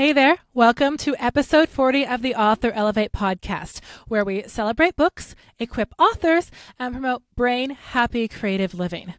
Hey there. Welcome to episode 40 of the Author Elevate podcast, where we celebrate books, equip authors, and promote brain happy creative living.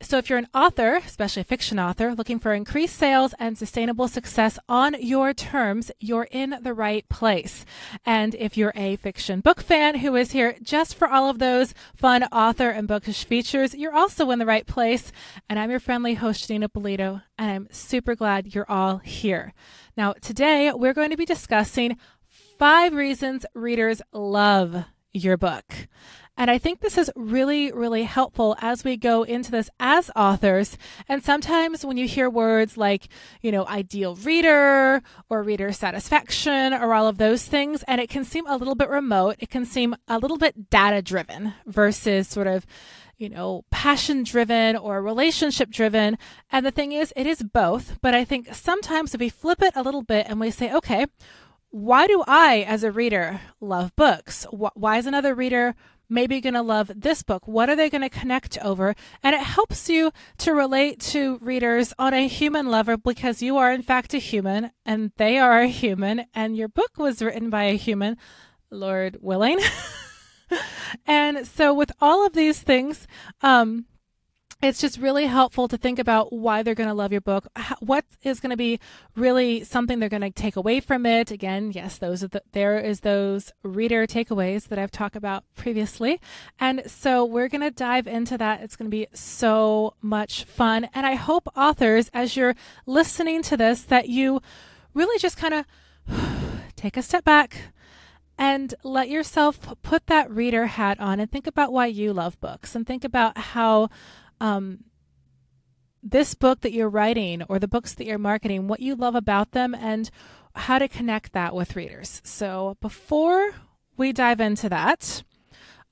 So, if you're an author, especially a fiction author, looking for increased sales and sustainable success on your terms, you're in the right place. And if you're a fiction book fan who is here just for all of those fun author and bookish features, you're also in the right place. And I'm your friendly host, Janeen Ippolito, and I'm super glad you're all here. Now, today we're going to be discussing five reasons readers love your book. And I think this is really, really helpful as we go into this as authors. And sometimes when you hear words like, you know, ideal reader or reader satisfaction or all of those things, and it can seem a little bit remote, it can seem a little bit data driven versus sort of, you know, passion driven or relationship driven. And the thing is, it is both. But I think sometimes if we flip it a little bit and we say, okay, why do I, as a reader, love books? Why is another reader maybe going to love this book? What are they going to connect over? And it helps you to relate to readers on a human level because you are, in fact, a human and they are a human, and your book was written by a human, Lord willing. and so, with all of these things, um, it's just really helpful to think about why they're going to love your book. What is going to be really something they're going to take away from it? Again yes those are the there is those reader takeaways that i've talked about previously. And so we're going to dive into that. It's going to be so much fun. And i hope authors as you're listening to this that you really just kind of take a step back and let yourself put that reader hat on and think about why you love books and think about how um, this book that you're writing or the books that you're marketing, what you love about them, and how to connect that with readers. So before we dive into that,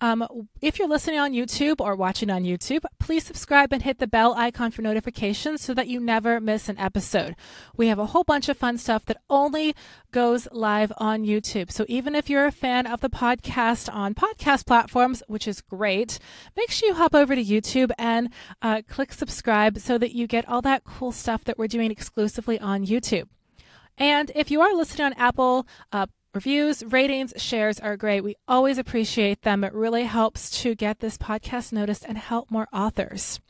um, if you're listening on YouTube or watching on YouTube, please subscribe and hit the bell icon for notifications so that you never miss an episode. We have a whole bunch of fun stuff that only goes live on YouTube. So even if you're a fan of the podcast on podcast platforms, which is great, make sure you hop over to YouTube and uh, click subscribe so that you get all that cool stuff that we're doing exclusively on YouTube. And if you are listening on Apple uh, Reviews, ratings, shares are great. We always appreciate them. It really helps to get this podcast noticed and help more authors.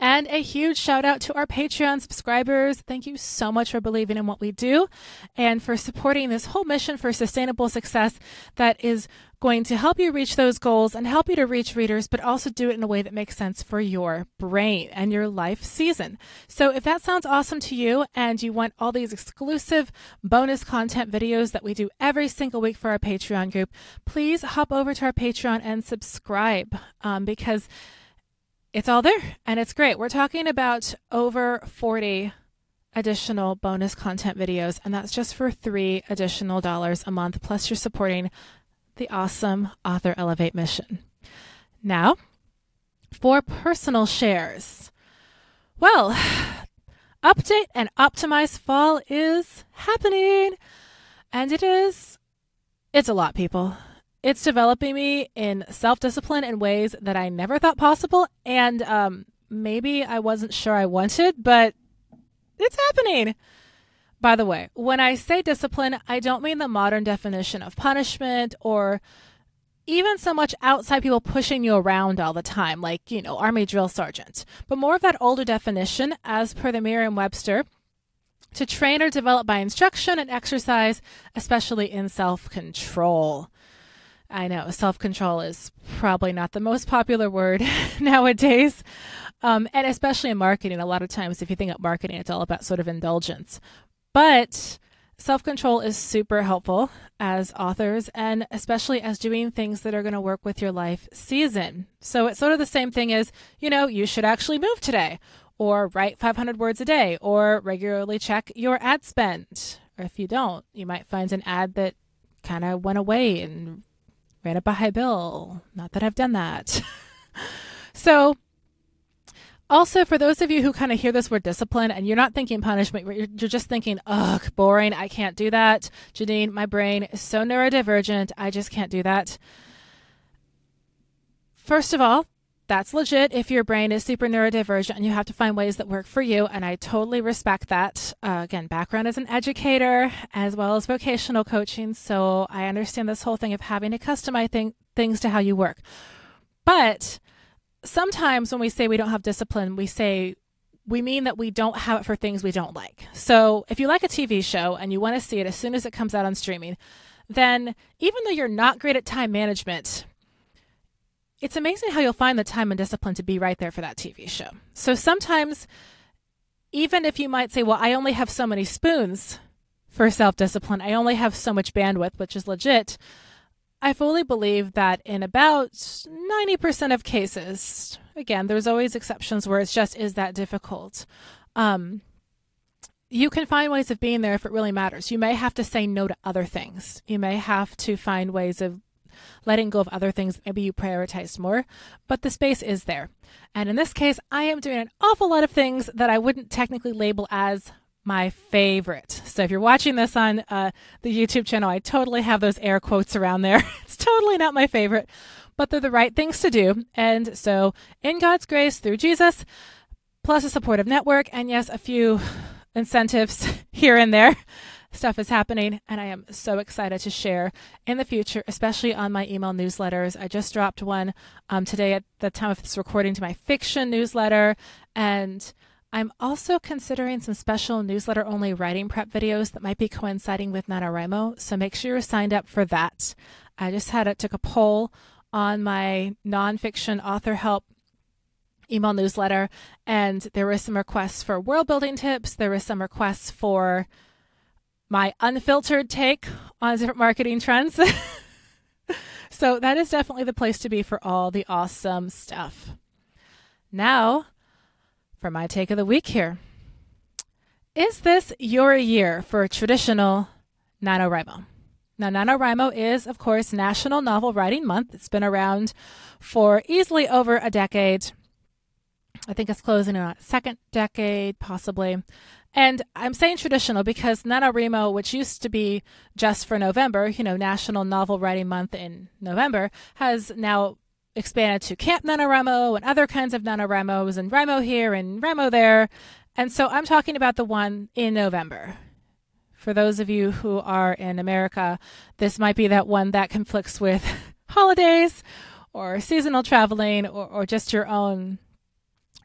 And a huge shout out to our Patreon subscribers. Thank you so much for believing in what we do and for supporting this whole mission for sustainable success that is going to help you reach those goals and help you to reach readers, but also do it in a way that makes sense for your brain and your life season. So if that sounds awesome to you and you want all these exclusive bonus content videos that we do every single week for our Patreon group, please hop over to our Patreon and subscribe um, because it's all there and it's great. We're talking about over 40 additional bonus content videos, and that's just for three additional dollars a month. Plus, you're supporting the awesome Author Elevate mission. Now, for personal shares. Well, update and optimize fall is happening, and it is. It's a lot, people. It's developing me in self discipline in ways that I never thought possible, and um, maybe I wasn't sure I wanted, but it's happening. By the way, when I say discipline, I don't mean the modern definition of punishment or even so much outside people pushing you around all the time, like, you know, Army drill sergeant, but more of that older definition, as per the Merriam Webster, to train or develop by instruction and exercise, especially in self control. I know self control is probably not the most popular word nowadays. Um, and especially in marketing, a lot of times, if you think of marketing, it's all about sort of indulgence. But self control is super helpful as authors and especially as doing things that are going to work with your life season. So it's sort of the same thing as, you know, you should actually move today or write 500 words a day or regularly check your ad spend. Or if you don't, you might find an ad that kind of went away and ran up a high bill. Not that I've done that. so also, for those of you who kind of hear this word discipline and you're not thinking punishment, you're, you're just thinking, ugh, boring. I can't do that. Janeen, my brain is so neurodivergent. I just can't do that. First of all, that's legit if your brain is super neurodivergent and you have to find ways that work for you. And I totally respect that. Uh, again, background as an educator as well as vocational coaching. So I understand this whole thing of having to customize th- things to how you work. But sometimes when we say we don't have discipline, we say we mean that we don't have it for things we don't like. So if you like a TV show and you want to see it as soon as it comes out on streaming, then even though you're not great at time management, it's amazing how you'll find the time and discipline to be right there for that TV show. So sometimes, even if you might say, well, I only have so many spoons for self discipline, I only have so much bandwidth, which is legit. I fully believe that in about 90% of cases, again, there's always exceptions where it just is that difficult. Um, you can find ways of being there if it really matters. You may have to say no to other things. You may have to find ways of letting go of other things maybe you prioritized more, but the space is there. And in this case, I am doing an awful lot of things that I wouldn't technically label as my favorite. So if you're watching this on uh, the YouTube channel, I totally have those air quotes around there. it's totally not my favorite, but they're the right things to do. And so, in God's grace, through Jesus, plus a supportive network, and yes, a few incentives here and there, stuff is happening, and I am so excited to share in the future, especially on my email newsletters. I just dropped one um, today at the time of this recording to my fiction newsletter, and I'm also considering some special newsletter only writing prep videos that might be coinciding with NaNoWriMo, so make sure you're signed up for that. I just had it, took a poll on my nonfiction author help email newsletter, and there were some requests for world building tips. There were some requests for my unfiltered take on different marketing trends. so that is definitely the place to be for all the awesome stuff. Now, for my take of the week here. Is this your year for traditional NaNoWriMo? Now, NaNoWriMo is, of course, National Novel Writing Month. It's been around for easily over a decade. I think it's closing in a second decade, possibly. And I'm saying traditional because NaNoWriMo, which used to be just for November, you know, National Novel Writing Month in November, has now expanded to Camp NaNoWriMo and other kinds of NaNoWriMos and WriMo here and WriMo there. And so I'm talking about the one in November. For those of you who are in America, this might be that one that conflicts with holidays or seasonal traveling or, or just your own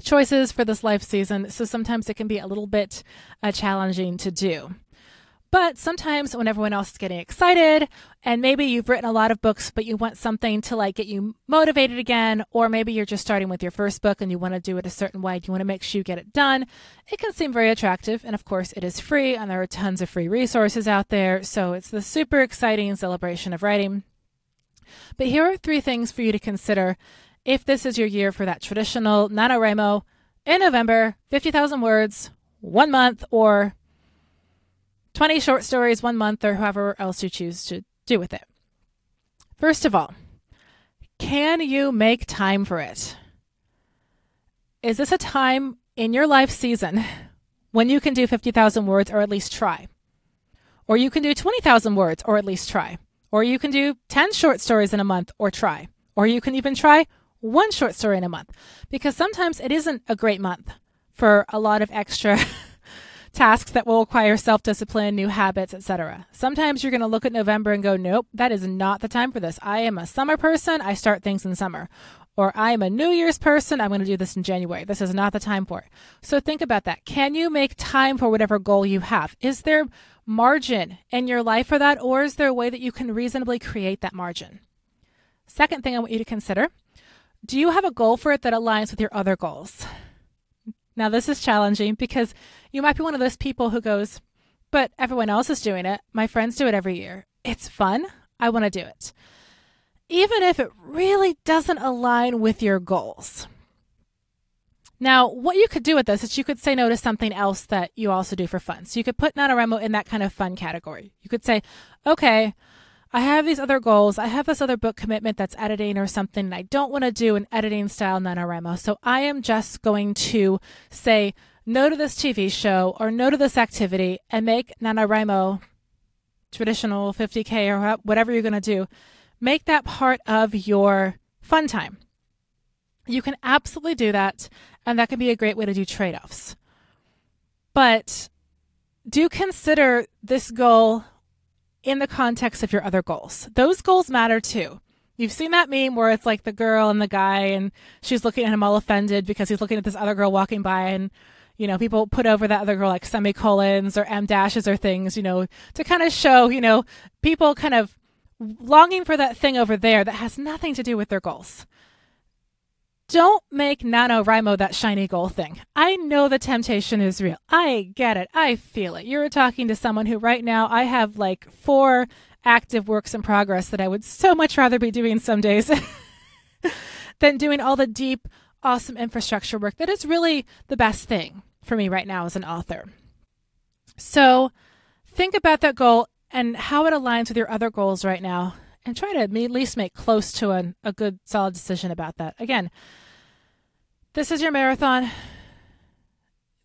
choices for this life season. So sometimes it can be a little bit uh, challenging to do. But sometimes when everyone else is getting excited and maybe you've written a lot of books, but you want something to like get you motivated again, or maybe you're just starting with your first book and you want to do it a certain way, you want to make sure you get it done, it can seem very attractive. And of course, it is free and there are tons of free resources out there. So it's the super exciting celebration of writing. But here are three things for you to consider if this is your year for that traditional NaNoWriMo in November, 50,000 words, one month, or 20 short stories one month, or however else you choose to do with it. First of all, can you make time for it? Is this a time in your life season when you can do 50,000 words or at least try? Or you can do 20,000 words or at least try? Or you can do 10 short stories in a month or try? Or you can even try one short story in a month because sometimes it isn't a great month for a lot of extra tasks that will require self-discipline, new habits, etc. Sometimes you're going to look at November and go, "Nope, that is not the time for this. I am a summer person. I start things in summer." Or I am a New Year's person. I'm going to do this in January. This is not the time for it. So think about that. Can you make time for whatever goal you have? Is there margin in your life for that, or is there a way that you can reasonably create that margin? Second thing I want you to consider do you have a goal for it that aligns with your other goals? Now, this is challenging because you might be one of those people who goes, but everyone else is doing it. My friends do it every year. It's fun. I want to do it. Even if it really doesn't align with your goals. Now, what you could do with this is you could say no to something else that you also do for fun. So you could put NaNoWriMo in that kind of fun category. You could say, okay, I have these other goals. I have this other book commitment that's editing or something, and I don't want to do an editing style NaNoWriMo. So I am just going to say no to this TV show or no to this activity and make NaNoWriMo traditional 50K or whatever you're going to do. Make that part of your fun time. You can absolutely do that, and that can be a great way to do trade offs. But do consider this goal in the context of your other goals. Those goals matter too. You've seen that meme where it's like the girl and the guy, and she's looking at him all offended because he's looking at this other girl walking by, and you know, people put over that other girl like semicolons or M dashes or things, you know, to kind of show, you know, people kind of longing for that thing over there that has nothing to do with their goals. Don't make NaNoWriMo that shiny goal thing. I know the temptation is real. I get it. I feel it. You're talking to someone who right now I have like four active works in progress that I would so much rather be doing some days than doing all the deep, awesome infrastructure work that is really the best thing for me right now as an author. So think about that goal and how it aligns with your other goals right now and try to at least make close to an, a good solid decision about that. Again, this is your marathon.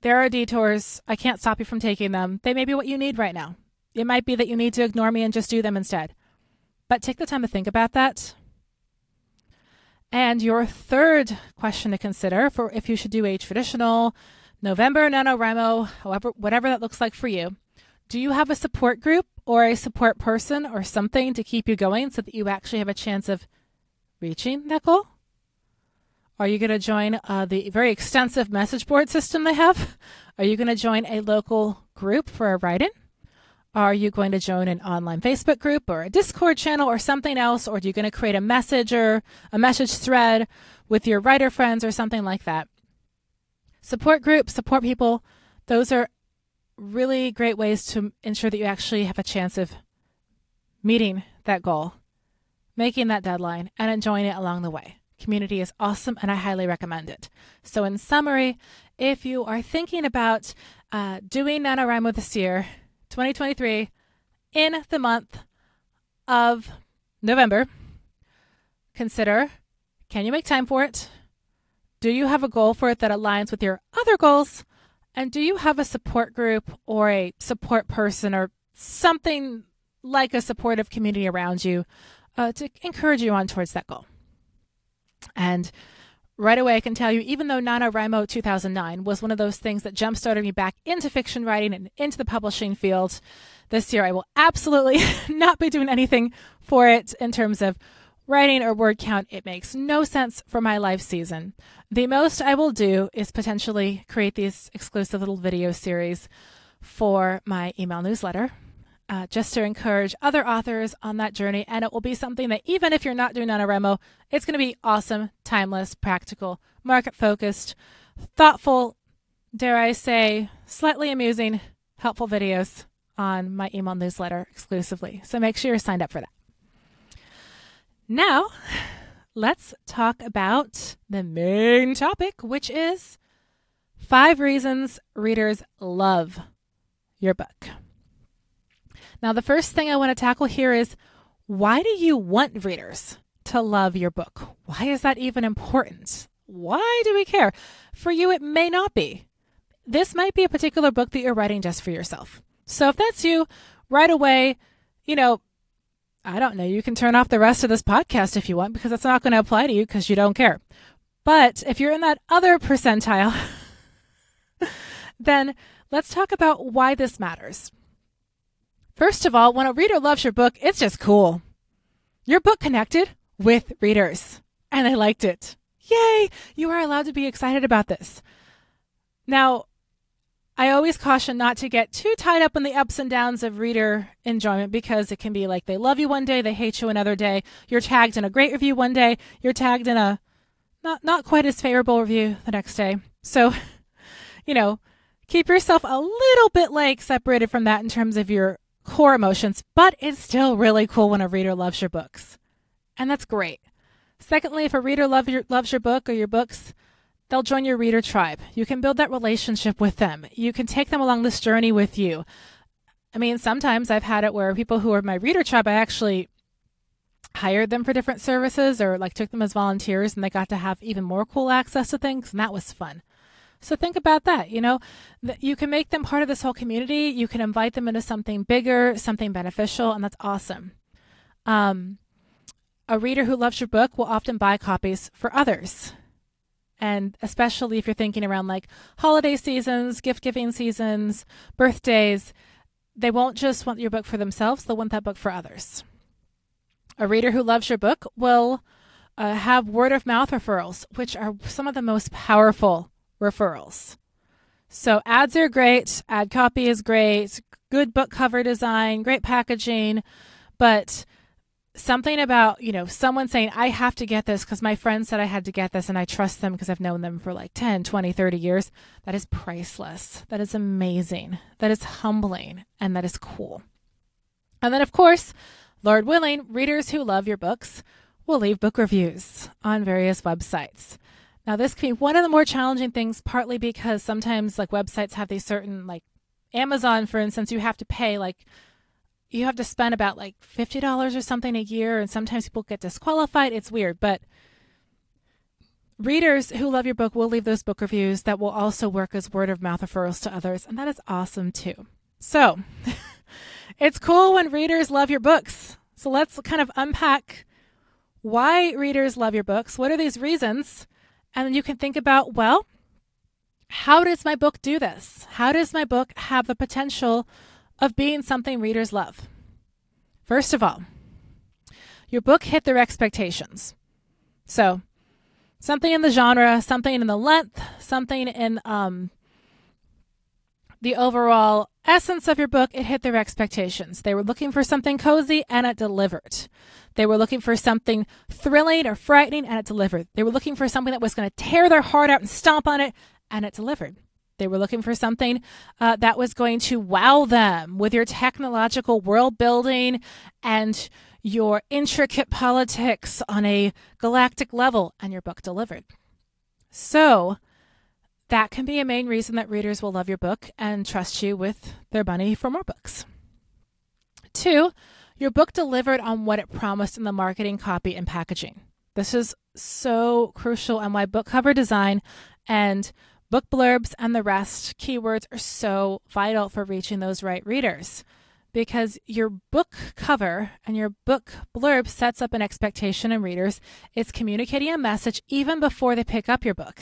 There are detours. I can't stop you from taking them. They may be what you need right now. It might be that you need to ignore me and just do them instead. But take the time to think about that. And your third question to consider for if you should do a traditional November NaNoWriMo, however, whatever that looks like for you. Do you have a support group or a support person or something to keep you going so that you actually have a chance of reaching that goal? Are you going to join uh, the very extensive message board system they have? Are you going to join a local group for a write in? Are you going to join an online Facebook group or a Discord channel or something else? Or are you going to create a messenger, a message thread with your writer friends or something like that? Support groups, support people, those are really great ways to ensure that you actually have a chance of meeting that goal, making that deadline, and enjoying it along the way. Community is awesome and I highly recommend it. So, in summary, if you are thinking about uh, doing NaNoWriMo this year, 2023 in the month of November. Consider can you make time for it? Do you have a goal for it that aligns with your other goals? And do you have a support group or a support person or something like a supportive community around you uh, to encourage you on towards that goal? And right away, I can tell you, even though NaNoWriMo 2009 was one of those things that jump started me back into fiction writing and into the publishing field, this year I will absolutely not be doing anything for it in terms of writing or word count. It makes no sense for my life season. The most I will do is potentially create these exclusive little video series for my email newsletter uh, just to encourage other authors on that journey. And it will be something that, even if you're not doing NaNoWriMo, it's going to be awesome, timeless, practical, market focused, thoughtful, dare I say, slightly amusing, helpful videos on my email newsletter exclusively. So make sure you're signed up for that. Now, let's talk about the main topic, which is five reasons readers love your book. Now, the first thing I want to tackle here is why do you want readers to love your book? Why is that even important? Why do we care? For you, it may not be. This might be a particular book that you're writing just for yourself. So if that's you, right away, you know, I don't know, you can turn off the rest of this podcast if you want because it's not going to apply to you because you don't care. But if you're in that other percentile, then let's talk about why this matters. First of all, when a reader loves your book, it's just cool. Your book connected with readers, and they liked it. Yay! You are allowed to be excited about this. Now, I always caution not to get too tied up in the ups and downs of reader enjoyment because it can be like they love you one day, they hate you another day. You're tagged in a great review one day, you're tagged in a not not quite as favorable review the next day. So, you know, keep yourself a little bit like separated from that in terms of your core emotions, but it's still really cool when a reader loves your books. And that's great. Secondly, if a reader love your, loves your book or your books, they'll join your reader tribe. You can build that relationship with them. You can take them along this journey with you. I mean, sometimes I've had it where people who are my reader tribe, I actually hired them for different services or like took them as volunteers and they got to have even more cool access to things, and that was fun. So think about that. You know, you can make them part of this whole community. You can invite them into something bigger, something beneficial, and that's awesome. Um, a reader who loves your book will often buy copies for others. And especially if you're thinking around like holiday seasons, gift giving seasons, birthdays, they won't just want your book for themselves, they'll want that book for others. A reader who loves your book will uh, have word of mouth referrals, which are some of the most powerful referrals. So ads are great, ad copy is great, good book cover design, great packaging, but something about, you know, someone saying, I have to get this because my friend said I had to get this and I trust them because I've known them for like 10, 20, 30 years. That is priceless. That is amazing. That is humbling and that is cool. And then, of course, Lord willing, readers who love your books will leave book reviews on various websites. Now, this can be one of the more challenging things, partly because sometimes like websites have these certain, like Amazon, for instance, you have to pay like you have to spend about like $50 or something a year and sometimes people get disqualified. It's weird but readers who love your book will leave those book reviews that will also work as word of mouth referrals to others and that is awesome too. So it's cool when readers love your books. So let's kind of unpack why readers love your books. What are these reasons? And then you can think about well how does my book do this? How does my book have the potential of being something readers love. First of all, your book hit their expectations. So, something in the genre, something in the length, something in um, the overall essence of your book, it hit their expectations. They were looking for something cozy and it delivered. They were looking for something thrilling or frightening and it delivered. They were looking for something that was going to tear their heart out and stomp on it and it delivered. They were looking for something uh, that was going to wow them with your technological world building and your intricate politics on a galactic level, and your book delivered. So, that can be a main reason that readers will love your book and trust you with their money for more books. Two, your book delivered on what it promised in the marketing, copy, and packaging. This is so crucial and why book cover design and Book blurbs and the rest keywords are so vital for reaching those right readers because your book cover and your book blurb sets up an expectation in readers. It's communicating a message even before they pick up your book.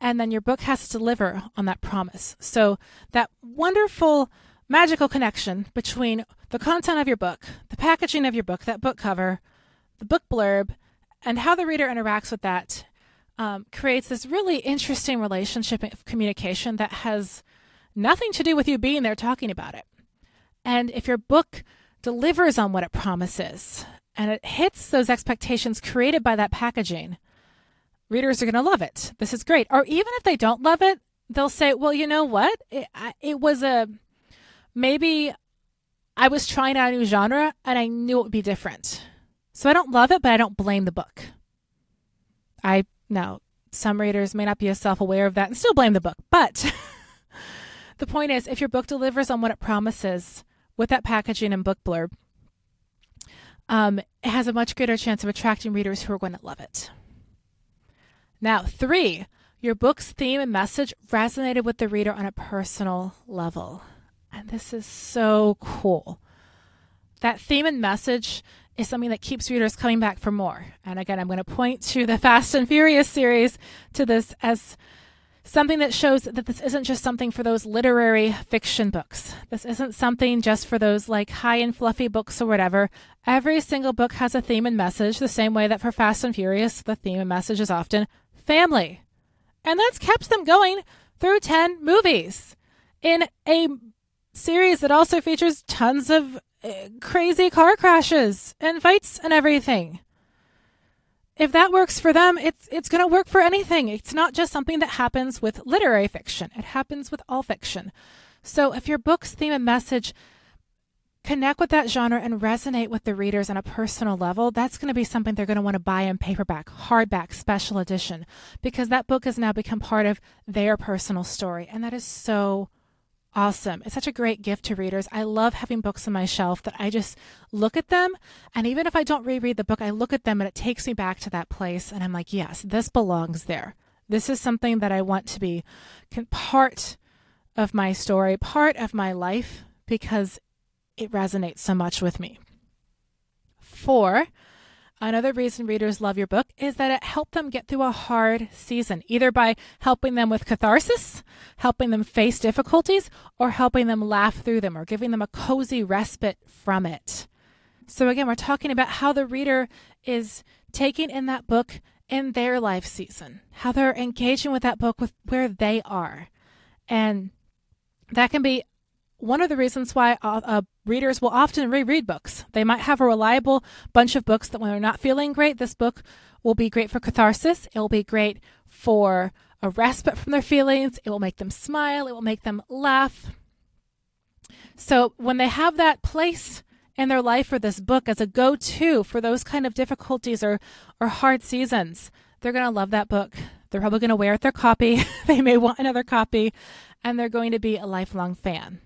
And then your book has to deliver on that promise. So that wonderful magical connection between the content of your book, the packaging of your book, that book cover, the book blurb, and how the reader interacts with that um, creates this really interesting relationship of communication that has nothing to do with you being there talking about it. And if your book delivers on what it promises and it hits those expectations created by that packaging, readers are going to love it. This is great. Or even if they don't love it, they'll say, well, you know what? It, it was a maybe I was trying out a new genre and I knew it would be different. So I don't love it, but I don't blame the book. I now, some readers may not be as self aware of that and still blame the book, but the point is if your book delivers on what it promises with that packaging and book blurb, um, it has a much greater chance of attracting readers who are going to love it. Now, three, your book's theme and message resonated with the reader on a personal level. And this is so cool. That theme and message is something that keeps readers coming back for more. And again, I'm going to point to the Fast and Furious series to this as something that shows that this isn't just something for those literary fiction books. This isn't something just for those like high and fluffy books or whatever. Every single book has a theme and message, the same way that for Fast and Furious, the theme and message is often family. And that's kept them going through 10 movies in a series that also features tons of uh, crazy car crashes and fights and everything. If that works for them, it's it's going to work for anything. It's not just something that happens with literary fiction. It happens with all fiction. So if your book's theme and message connect with that genre and resonate with the readers on a personal level, that's going to be something they're going to want to buy in paperback, hardback, special edition, because that book has now become part of their personal story. And that is so awesome. It's such a great gift to readers. I love having books on my shelf that I just look at them. And even if I don't reread the book, I look at them and it takes me back to that place. And I'm like, yes, this belongs there. This is something that I want to be part of my story, part of my life, because it resonates so much with me. Four, Another reason readers love your book is that it helped them get through a hard season, either by helping them with catharsis, helping them face difficulties, or helping them laugh through them, or giving them a cozy respite from it. So, again, we're talking about how the reader is taking in that book in their life season, how they're engaging with that book with where they are. And that can be one of the reasons why uh, uh, readers will often reread books. They might have a reliable bunch of books that when they're not feeling great, this book will be great for catharsis. It will be great for a respite from their feelings. It will make them smile. It will make them laugh. So when they have that place in their life for this book as a go to for those kind of difficulties or, or hard seasons, they're going to love that book. They're probably going to wear their copy. they may want another copy, and they're going to be a lifelong fan.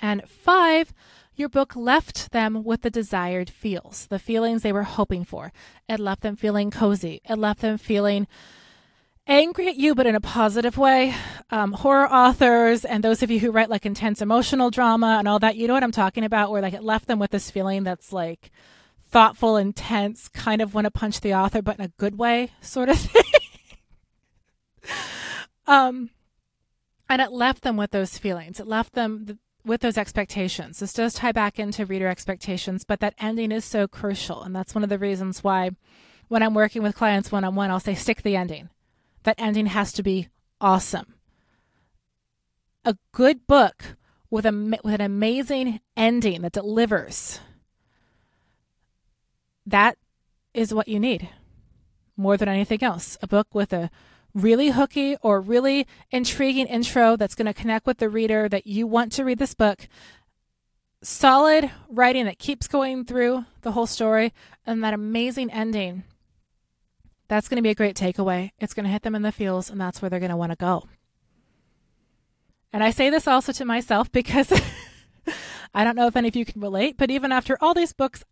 And five, your book left them with the desired feels, the feelings they were hoping for. It left them feeling cozy. It left them feeling angry at you, but in a positive way. Um, horror authors and those of you who write like intense emotional drama and all that, you know what I'm talking about, where like it left them with this feeling that's like thoughtful, intense, kind of want to punch the author, but in a good way, sort of thing. um, and it left them with those feelings. It left them with those expectations. This does tie back into reader expectations, but that ending is so crucial. And that's one of the reasons why when I'm working with clients one on one, I'll say, stick the ending. That ending has to be awesome. A good book with, a, with an amazing ending that delivers. That is what you need more than anything else. A book with a really hooky or really intriguing intro that's going to connect with the reader that you want to read this book. Solid writing that keeps going through the whole story and that amazing ending. That's going to be a great takeaway. It's going to hit them in the feels, and that's where they're going to want to go. And I say this also to myself because I don't know if any of you can relate, but even after all these books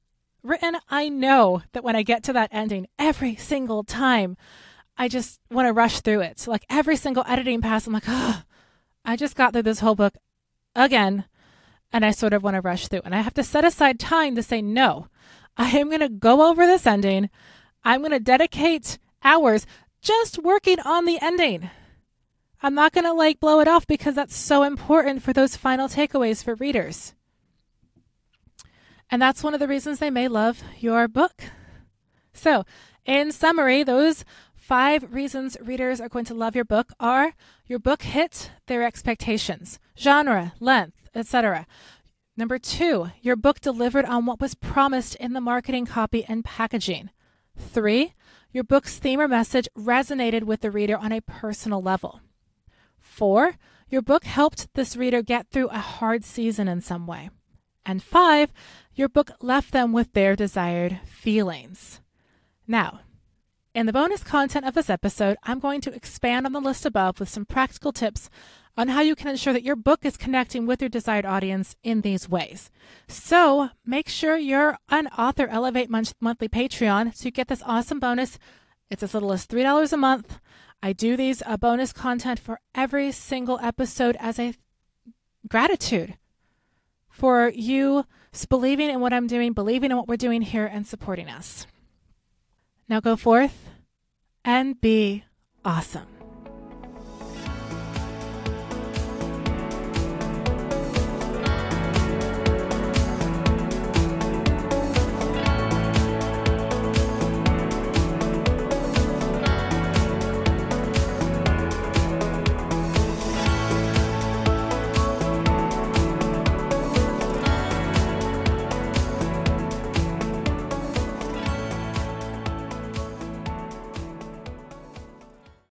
written, I know that when I get to that ending, every single time, I just want to rush through it. So like every single editing pass, I'm like, oh, I just got through this whole book again. And I sort of want to rush through. And I have to set aside time to say, no, I am going to go over this ending. I'm going to dedicate hours just working on the ending. I'm not going to like blow it off because that's so important for those final takeaways for readers. And that's one of the reasons they may love your book. So, in summary, those Five reasons readers are going to love your book are your book hit their expectations, genre, length, etc. Number two, your book delivered on what was promised in the marketing copy and packaging. Three, your book's theme or message resonated with the reader on a personal level. Four, your book helped this reader get through a hard season in some way. And five, your book left them with their desired feelings. Now, in the bonus content of this episode, I'm going to expand on the list above with some practical tips on how you can ensure that your book is connecting with your desired audience in these ways. So make sure you're an Author Elevate monthly Patreon to get this awesome bonus. It's as little as $3 a month. I do these uh, bonus content for every single episode as a gratitude for you believing in what I'm doing, believing in what we're doing here, and supporting us. Now go forth and be awesome.